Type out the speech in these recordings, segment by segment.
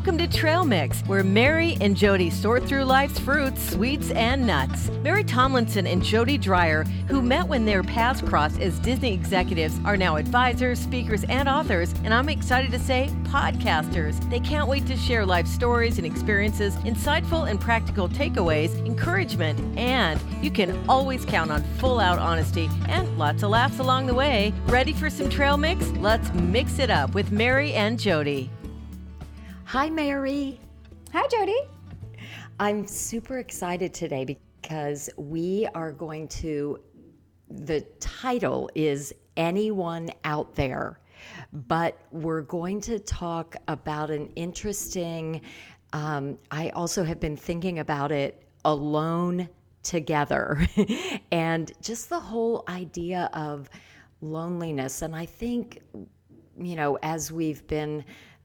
Welcome to Trail Mix, where Mary and Jody sort through life's fruits, sweets, and nuts. Mary Tomlinson and Jody Dreyer, who met when their paths crossed as Disney executives, are now advisors, speakers, and authors, and I'm excited to say podcasters. They can't wait to share life stories and experiences, insightful and practical takeaways, encouragement, and you can always count on full out honesty and lots of laughs along the way. Ready for some trail mix? Let's mix it up with Mary and Jody. Hi, Mary. Hi, Jody. I'm super excited today because we are going to, the title is Anyone Out There, but we're going to talk about an interesting, um, I also have been thinking about it alone together and just the whole idea of loneliness. And I think, you know, as we've been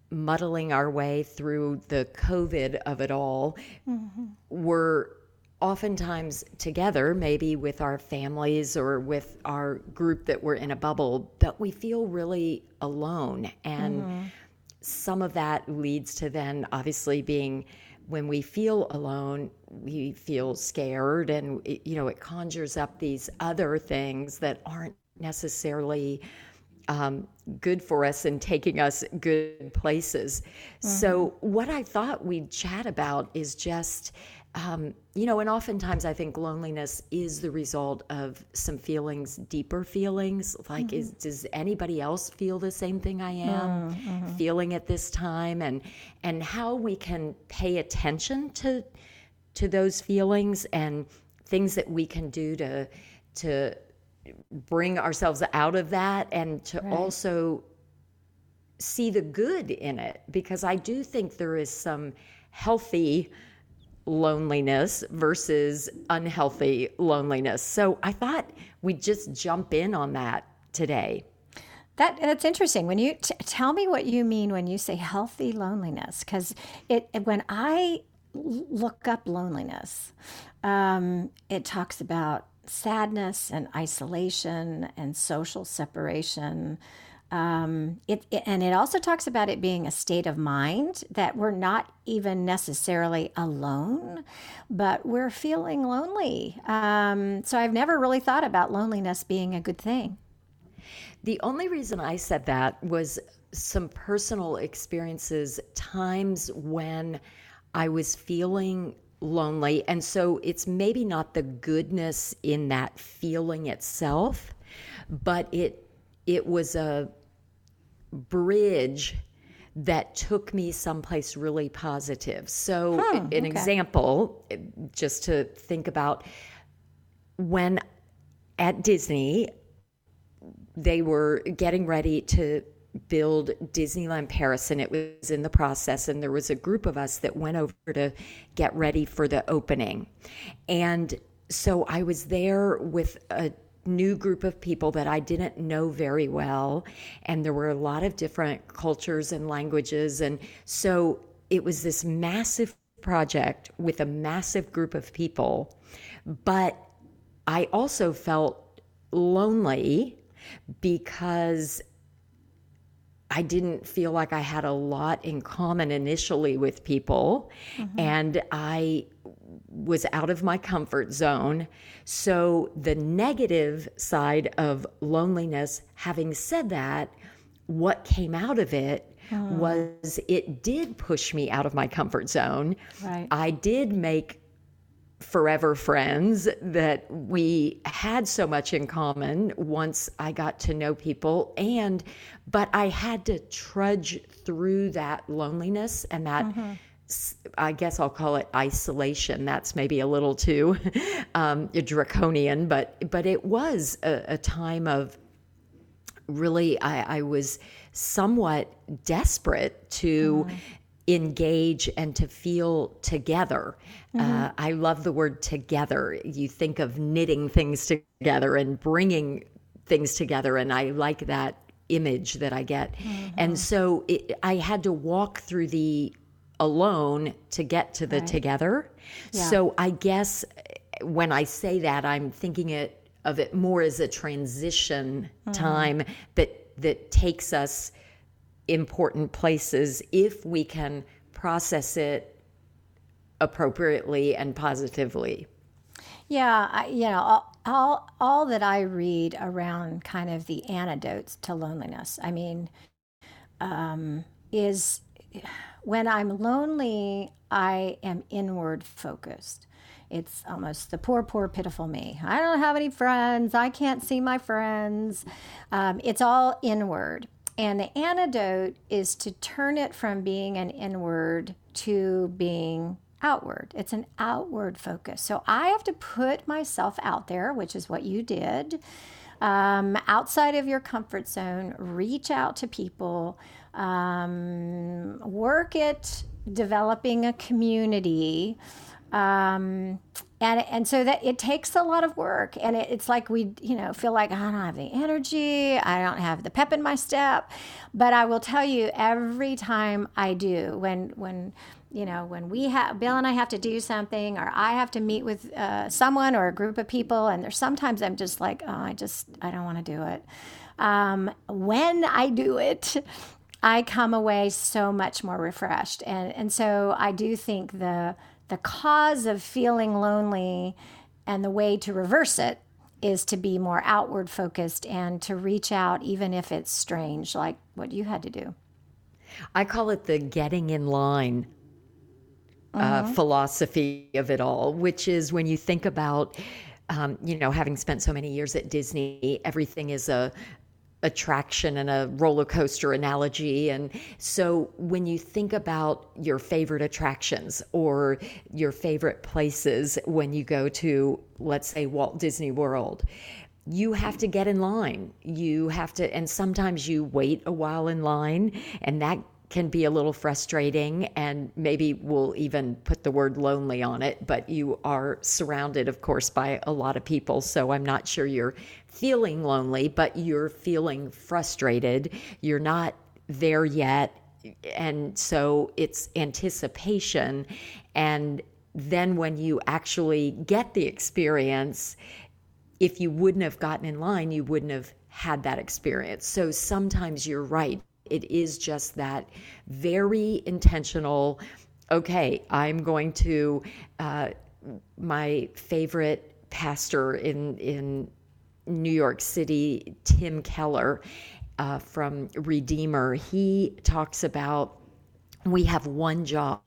muddling our way through the COVID of it all, mm-hmm. we're oftentimes together, maybe with our families or with our group that we're in a bubble, but we feel really alone. And mm-hmm. some of that leads to then obviously being when we feel alone, we feel scared, and it, you know, it conjures up these other things that aren't necessarily um, good for us and taking us good places. Mm-hmm. So, what I thought we'd chat about is just, um, you know, and oftentimes I think loneliness is the result of some feelings, deeper feelings. Like, mm-hmm. is does anybody else feel the same thing I am mm-hmm. feeling at this time? And and how we can pay attention to to those feelings and things that we can do to to bring ourselves out of that and to right. also see the good in it because I do think there is some healthy loneliness versus unhealthy loneliness. So I thought we'd just jump in on that today. That that's interesting. When you t- tell me what you mean when you say healthy loneliness, because it when I look up loneliness, um, it talks about sadness and isolation and social separation. Um, it, it, and it also talks about it being a state of mind that we're not even necessarily alone, but we're feeling lonely. Um, so I've never really thought about loneliness being a good thing. The only reason I said that was some personal experiences, times when I was feeling lonely. And so it's maybe not the goodness in that feeling itself, but it it was a bridge that took me someplace really positive. So huh, an okay. example eh, just to think about when at Disney they were getting ready to build Disneyland Paris, and it was in the process. And there was a group of us that went over to get ready for the opening. And so I was there with a new group of people that I didn't know very well. And there were a lot of different cultures and languages. And so it was this massive project with a massive group of people. But I also felt lonely because I didn't feel like I had a lot in common initially with people, mm-hmm. and I was out of my comfort zone. So, the negative side of loneliness, having said that, what came out of it mm. was it did push me out of my comfort zone. Right. I did make forever friends that we had so much in common once I got to know people and but I had to trudge through that loneliness and that mm-hmm. I guess I'll call it isolation. That's maybe a little too um, draconian, but but it was a, a time of really I, I, was somewhat desperate to mm engage and to feel together. Mm-hmm. Uh, I love the word together. You think of knitting things together and bringing things together, and I like that image that I get. Mm-hmm. And so it, I had to walk through the alone to get to the right. together. Yeah. So I guess when I say that, I'm thinking it of it more as a transition mm-hmm. time that that takes us important places if we can process it appropriately and positively. Yeah, I, you know, all, all, all that I read around kind of the antidotes to loneliness. I mean, um, is when I'm lonely, I am inward focused. It's almost the poor, poor, pitiful me. I don't have any friends. I can't see my friends. Um, it's all inward. And the antidote is to turn it from being an inward to being outward. It's an outward focus. So I have to put myself out there, which is what you did, um, outside of your comfort zone, reach out to people, um, work at developing a community. Um, and and so that it takes a lot of work. And it, it's like we you know feel like i don't have the energy. I don't have the pep in my step. But i will tell you every time i do when when you know when we have bill and i have to do something or i have to meet with uh, someone or a group of people and there's sometimes i'm just like oh i just i don't want to do it. Um, when i do it i come away so much more refreshed. And and so i do think the the cause of feeling lonely and the way to reverse it is to be more outward focused and to reach out, even if it's strange, like what you had to do. I call it the getting in line uh, mm-hmm. philosophy of it all, which is when you think about, um, you know, having spent so many years at Disney, everything is a, attraction and a roller coaster analogy. And so when you think about your favorite attractions or your favorite places when you go to, let's say, Walt Disney World, you have to get in line. You have to, and sometimes you wait a while in line, and that can be a little frustrating and maybe we'll even put the word lonely on it but you are surrounded of course by a lot of people so i'm not sure you're feeling lonely but you're feeling frustrated. You're not there yet. And so it's anticipation. And then when you actually get the experience if you wouldn't have gotten in line you wouldn't have had that experience. So sometimes you're right. It is just that very intentional, okay, I'm going to, uh, my favorite pastor in, in New York City, Tim Keller uh, from Redeemer, he talks about we have one job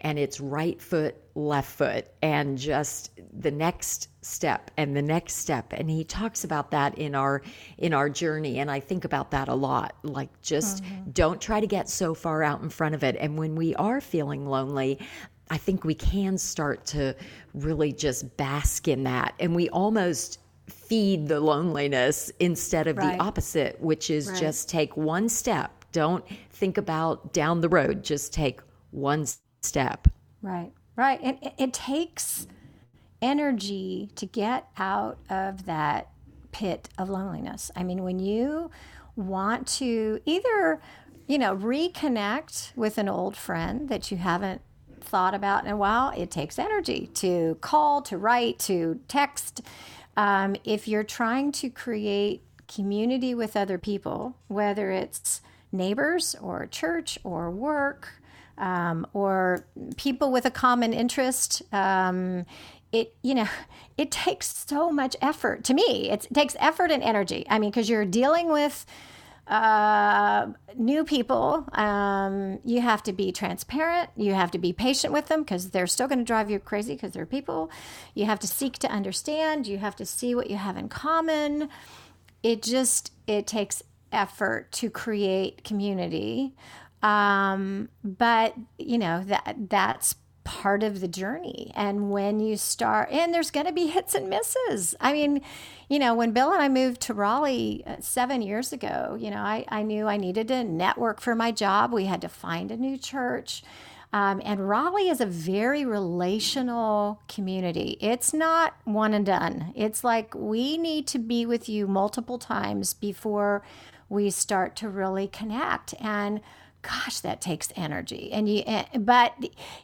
and it's right foot left foot and just the next step and the next step. And he talks about that in our in our journey and i think about that a lot like just mm-hmm. don't try to get so far out in front of it. And when we are feeling lonely i think we can start to really just bask in that. And we almost feed the loneliness instead of right. the opposite which is right. just take one step don't think about down the road just take one step. Right, right. And it, it takes energy to get out of that pit of loneliness. I mean, when you want to either, you know, reconnect with an old friend that you haven't thought about in a while, it takes energy to call, to write, to text. Um, if you're trying to create community with other people, whether it's neighbors or church or work, um, or people with a common interest. Um, it you know it takes so much effort to me it takes effort and energy i mean because you're dealing with uh, new people um, you have to be transparent. You have to be patient with them because they're still going to drive you crazy because they're people. You have to seek to understand. You have to see what you have in common. It just it takes effort to create community. Um, but you know that that's part of the journey. And when you start, and there's going to be hits and misses. I mean, you know, when Bill and I moved to Raleigh uh, seven years ago, you know, I, I knew I needed to network for my job. We had to find a new church. Um, and Raleigh is a very relational community. It's not one and done. It's like we need to be with you multiple times before we start to really connect. And gosh, that takes energy. And you, eh, but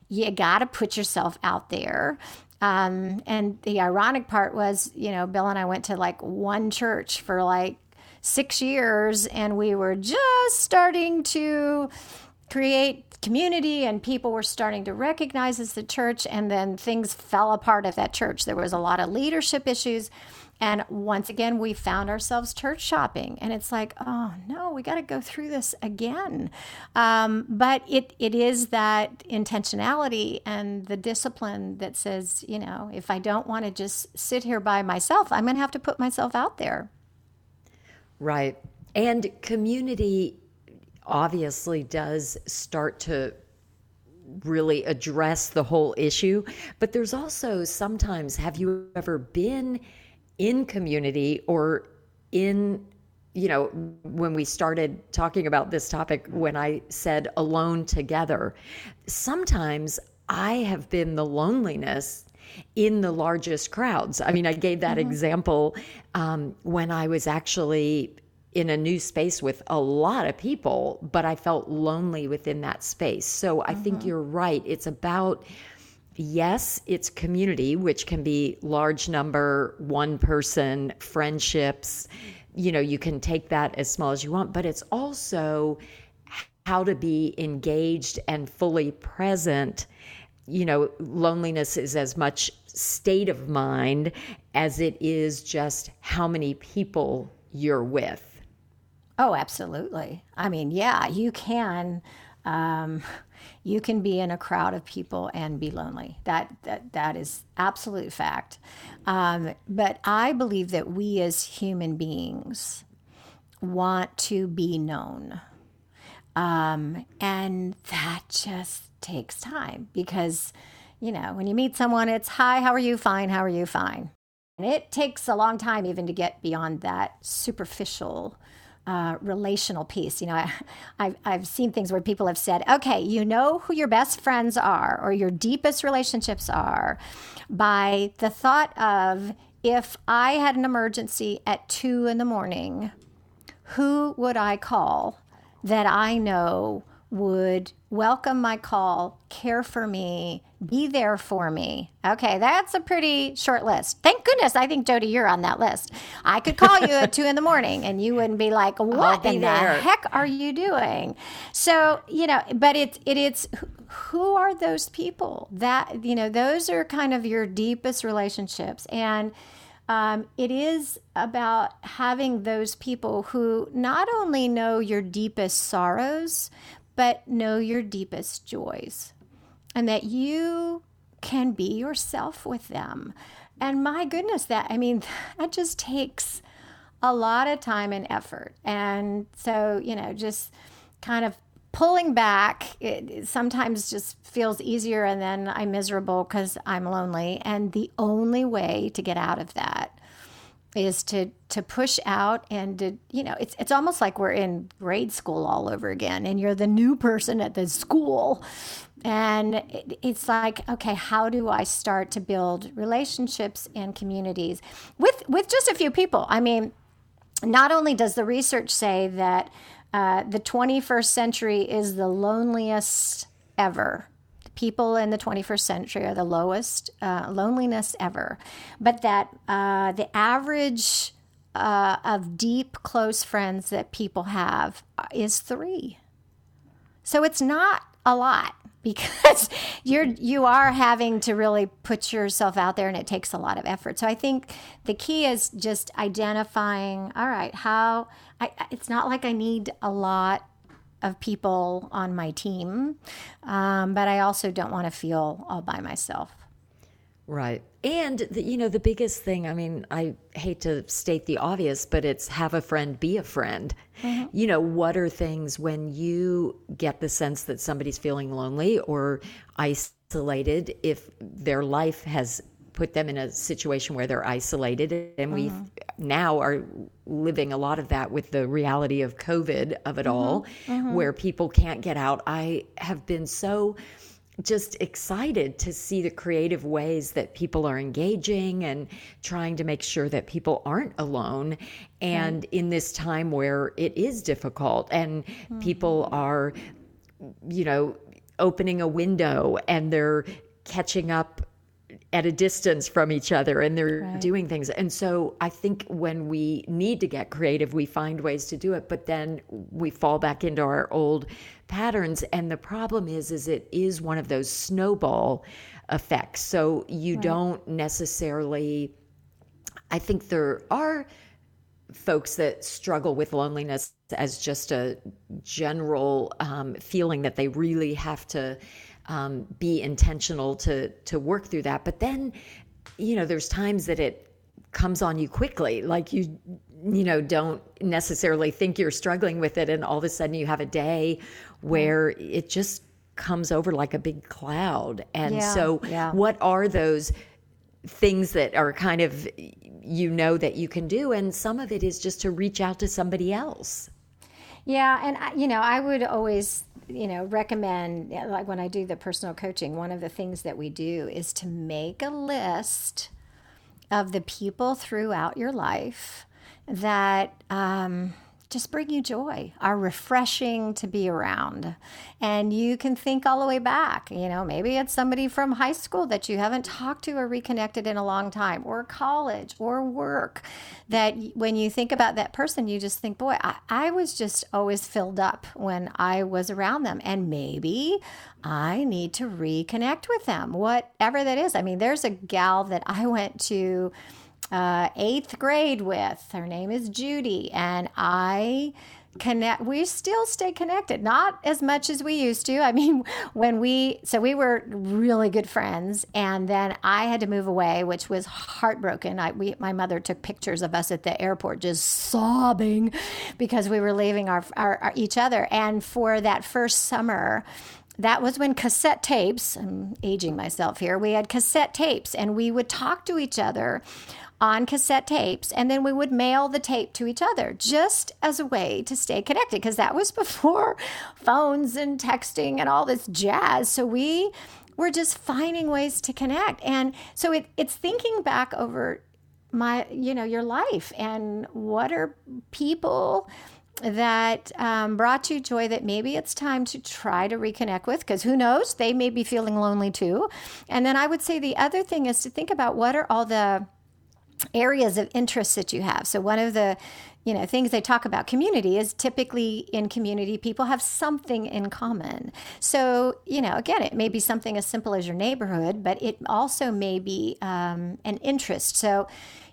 you got to put yourself out there. Um, and the ironic part was, you know, Bill and I went to like one church for like six years, and we were just starting to create community and people were starting to recognize as the church and then things fell apart at that church there was a lot of leadership issues and once again we found ourselves church shopping and it's like oh no we got to go through this again um, but it, it is that intentionality and the discipline that says you know if i don't want to just sit here by myself i'm going to have to put myself out there right and community obviously does start to really address the whole issue. But there's also sometimes, have you ever been in community or in, you know, when we started talking about this topic, when I said alone together, sometimes I have been the loneliness in the largest crowds. I mean, I gave that mm-hmm. example um, when I was actually in a new space with a lot of people, but I felt lonely within that space. So I mm-hmm. think you're right. It's about, yes, it's community, which can be large number, one person, friendships. You know, you can take that as small as you want, but it's also how to be engaged and fully present. You know, loneliness is as much state of mind as it is just how many people you're with. Oh, absolutely. I mean, yeah, you can. Um, you can be in a crowd of people and be lonely. That that that is absolute fact. Um, but I believe that we as human beings want to be known, um, and that just takes time because you know when you meet someone, it's hi, how are you? Fine, how are you? Fine. And it takes a long time even to get beyond that superficial uh, relational piece. You know, I, I've, I've seen things where people have said, okay, you know who your best friends are or your deepest relationships are by the thought of if I had an emergency at two in the morning, who would I call that I know would welcome my call, care for me, be there for me. Okay, that's a pretty short list. Thank goodness. I think Jody, you're on that list. I could call you at two in the morning, and you wouldn't be like, "What in there. the heck are you doing?" So you know, but it's it, it's who are those people that you know? Those are kind of your deepest relationships, and um, it is about having those people who not only know your deepest sorrows, but know your deepest joys and that you can be yourself with them. And my goodness, that, I mean, that just takes a lot of time and effort. And so, you know, just kind of pulling back it sometimes just feels easier and then i'm miserable because i'm lonely and the only way to get out of that is to to push out and to you know it's it's almost like we're in grade school all over again and you're the new person at the school. And it, it's like okay how do i start to build relationships and communities with with just a few people? I mean not only does the research say that uh, the 21st century is the loneliest ever people in the 21st century are the lowest uh, loneliness ever, but that uh, the average uh, of deep, close friends that people have is three. So it's not a lot because you're you are having to really put yourself out there and it takes a lot of effort so i think the key is just identifying all right how I, it's not like i need a lot of people on my team, um, but I also don't want to feel all by myself. Right. And, the, you know, the biggest thing, I mean, I hate to state the obvious, but it's have a friend, be a friend. Mm-hmm. You know, what are things when you get the sense that somebody's feeling lonely or isolated, if their life has put them in a situation where they're isolated and we mm-hmm. now are living a lot of that with the reality of covid of it mm-hmm. all mm-hmm. where people can't get out i have been so just excited to see the creative ways that people are engaging and trying to make sure that people aren't alone and in this time where it is difficult and people mm-hmm. are you know opening a window and they're catching up at a distance from each other and they're right. doing things. And so I think when we need to get creative, we find ways to do it, but then we fall back into our old patterns. And the problem is, is it is one of those snowball effects. So you right. don't necessarily, I think there are folks that struggle with loneliness as just a general um, feeling that they really have to um, be intentional to to work through that. But then, you know, there's times that it comes on you quickly, like you you know don't necessarily think you're struggling with it, and all of a sudden you have a day where it just comes over like a big cloud. And yeah, so, yeah. what are those? things that are kind of you know that you can do and some of it is just to reach out to somebody else yeah and I, you know i would always you know recommend like when i do the personal coaching one of the things that we do is to make a list of the people throughout your life that um, just bring you joy, are refreshing to be around. And you can think all the way back. You know, maybe it's somebody from high school that you haven't talked to or reconnected in a long time, or college, or work. That when you think about that person, you just think, boy, I, I was just always filled up when I was around them. And maybe I need to reconnect with them, whatever that is. I mean, there's a gal that I went to uh, eighth grade with. Her name is Judy, and I connect we still stay connected not as much as we used to. I mean when we so we were really good friends and then i had to move away which was heartbroken. I we my mother took pictures of us at the airport just sobbing because we were leaving our, our, our each other. And for that first summer that was when cassette tapes, I'm aging myself here, we had cassette tapes and we would talk to each other on cassette tapes and then we would mail the tape to each other just as a way to stay connected because that was before phones and texting and all this jazz. So we were just finding ways to connect. And so it, it's thinking back over my you know your life and what are people that um, brought you joy that maybe it's time to try to reconnect with because who knows? They may be feeling lonely too. And then i would say the other thing is to think about what are all the areas of interest that you have. So one of the you know things they talk about community is typically in community people have something in common. So you know again it may be something as simple as your neighborhood but it also may be um, an interest. So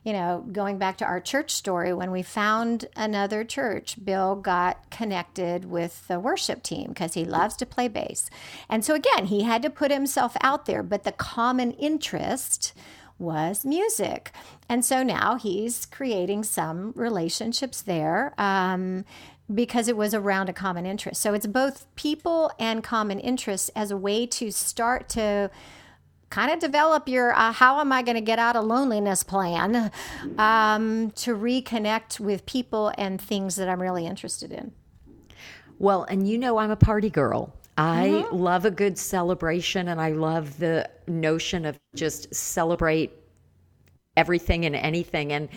you know going back to our church story when we found another church bill got connected with the worship team because he loves to play bass. And so again he had to put himself out there but the common interest was music. And so now he's creating some relationships there. Um, because it was around a common interest. So it's both people and common interests as a way to start to kind of develop your uh, how am I going to get out of loneliness plan um, to reconnect with people and things that I'm really interested in. Well, and you know, I'm a party girl. I mm-hmm. love a good celebration and I love the notion of just celebrate everything and anything. And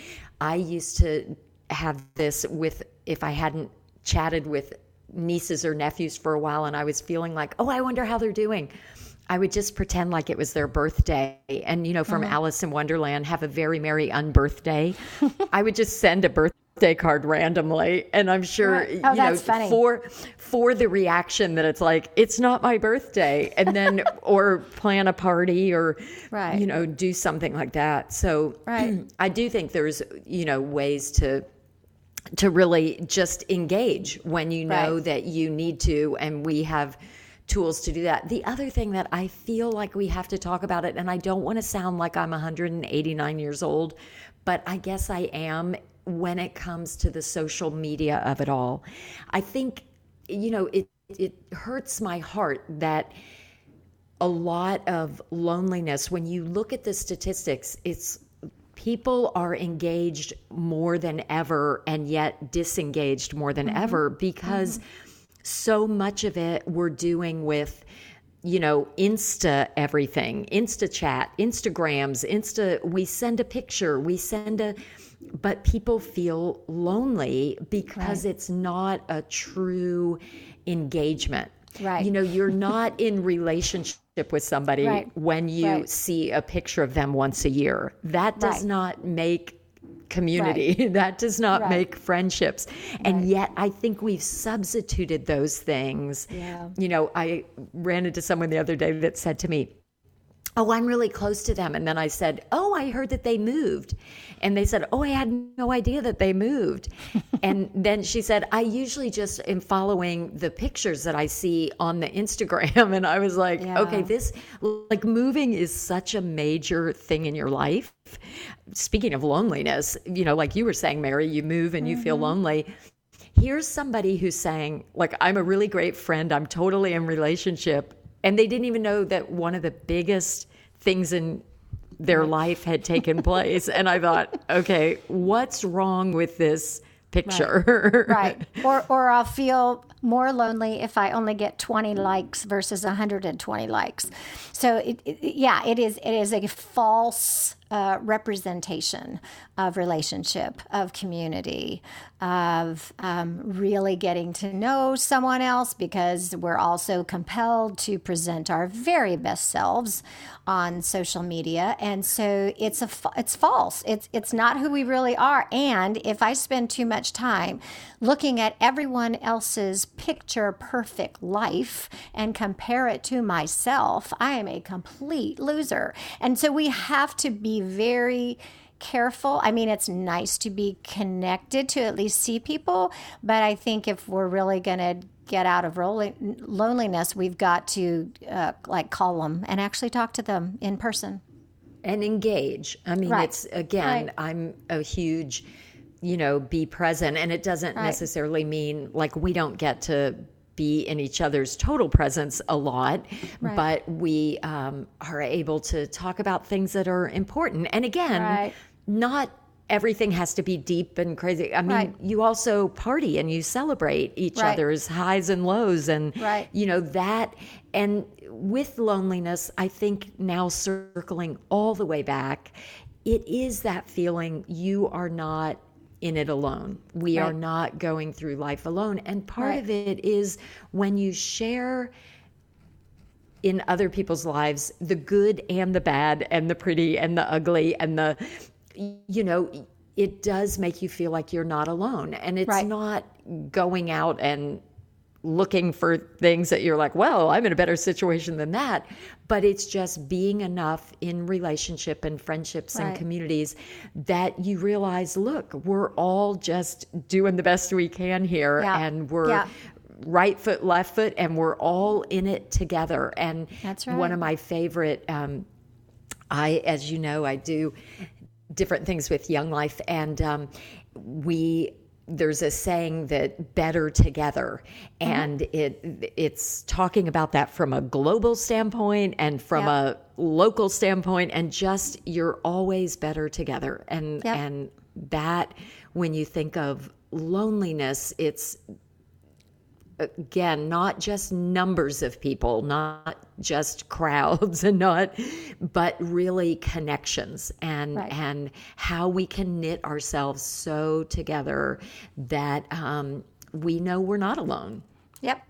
I used to have this with, if I hadn't chatted with nieces or nephews for a while and I was feeling like, oh, I wonder how they're doing. I would just pretend like it was their birthday. And, you know, from mm-hmm. Alice in Wonderland, have a very merry unbirthday. I would just send a birthday birthday card randomly and i'm sure oh, you know funny. for for the reaction that it's like it's not my birthday and then or plan a party or right. you know do something like that so right. i do think there's you know ways to to really just engage when you know right. that you need to and we have tools to do that. The other thing that I feel like we have to talk about it, and I don't want to sound like I'm 189 years old, but I guess I am, when it comes to the social media of it all. I think, you know, it, it hurts my heart that a lot of loneliness, when you look at the statistics, it's people are engaged more than ever and yet disengaged more than mm-hmm. ever because mm-hmm. so much of it we're doing with you know, Insta everything, Insta chat, Instagrams, Insta, we send a picture, we send a, but people feel lonely because right. it's not a true engagement. Right. You know, you're not in relationship with somebody right. when you right. see a picture of them once a year. That does not make community. That does not make friendships. And yet I think we've substituted those things. Yeah. You know, I ran into someone the other day that said to me, Oh, I'm really close to them. And then I said, Oh, I heard that they moved. And they said, Oh, I had no idea that they moved. and then she said, I usually just am following the pictures that I see on the Instagram. And I was like, Yeah. Okay, this, like, moving is such a major thing in your life. Speaking of loneliness, you know, like you were saying, Mary, you move and you feel mm-hmm. lonely. Here's somebody who's saying, like, I'm a really great friend. I'm totally in relationship and they didn't even know that one of the biggest things in their life had taken place. And i thought okay what's wrong with this picture? Right. Or or i'll feel more lonely if i only get 20 likes versus 120 likes. So it, it, yeah it is it is a false uh, representation of relationship of community of um, really getting to know someone else because we're also compelled to present our very best selves on social media. And so it's a it's false. It's it's not who we really are. And if i spend too much time looking at everyone else's picture perfect life and compare it to myself i am a complete loser. And so we have to be very careful. I mean, it's nice to be connected to at least see people, but I think if we're really going to get out of rolling, loneliness, we've got to uh, like call them and actually talk to them in person and engage. I mean, Right. it's again, Right. I'm a huge, you know, be present, and it doesn't Right. necessarily mean like we don't get to be in each other's total presence a lot, Right. but we um, are able to talk about things that are important. And again, Right. not everything has to be deep and crazy. I mean, Right. you also party and you celebrate each Right. other's highs and lows and Right. you know that and with loneliness, I think now circling all the way back, it is that feeling you are not in it alone. We are not going through life alone. And part Right. of it is when you share in other people's lives the good and the bad and the pretty and the ugly and the you know it does make you feel like you're not alone and it's Right. not going out and looking for things that you're like well i'm in a better situation than that but it's just being enough in relationship and friendships and communities that you realize look we're all just doing the best we can here Yeah. and we're Yeah. right foot, left foot, and we're all in it together. And That's one of my favorite, um, I, as you know, I do different things with Young Life, and um, we there's a saying that better together Mm-hmm. and it it's talking about that from a global standpoint and from Yep. a local standpoint and just you're always better together and Yep. and that when you think of loneliness it's again not just numbers of people not just crowds and not but really connections and Right. and how we can knit ourselves so together that um, we know we're not alone Yep.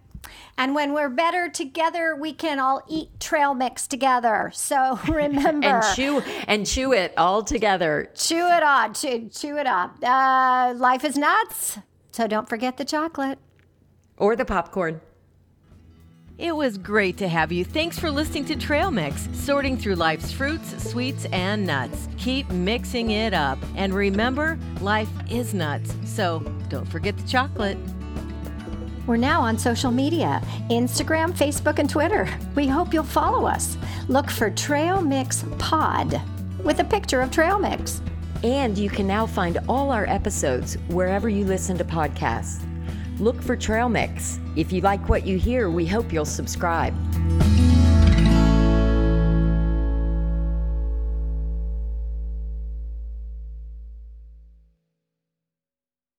And when we're better together, we can all eat trail mix together. So remember, and chew and chew it all together chew it on, chew, chew it up. Uh, life is nuts. So don't forget the chocolate. Or the popcorn It was great to have you. Thanks for listening to Trail Mix, sorting through life's fruits, sweets, and nuts. Keep mixing it up. And remember, life is nuts. So don't forget the chocolate. We're now on social media Instagram, Facebook, and Twitter. We hope you'll follow us. Look for Trail Mix Pod with a picture of Trail Mix. And you can now find all our episodes wherever you listen to podcasts. Look for Trail Mix. If you like what you hear, we hope you'll subscribe.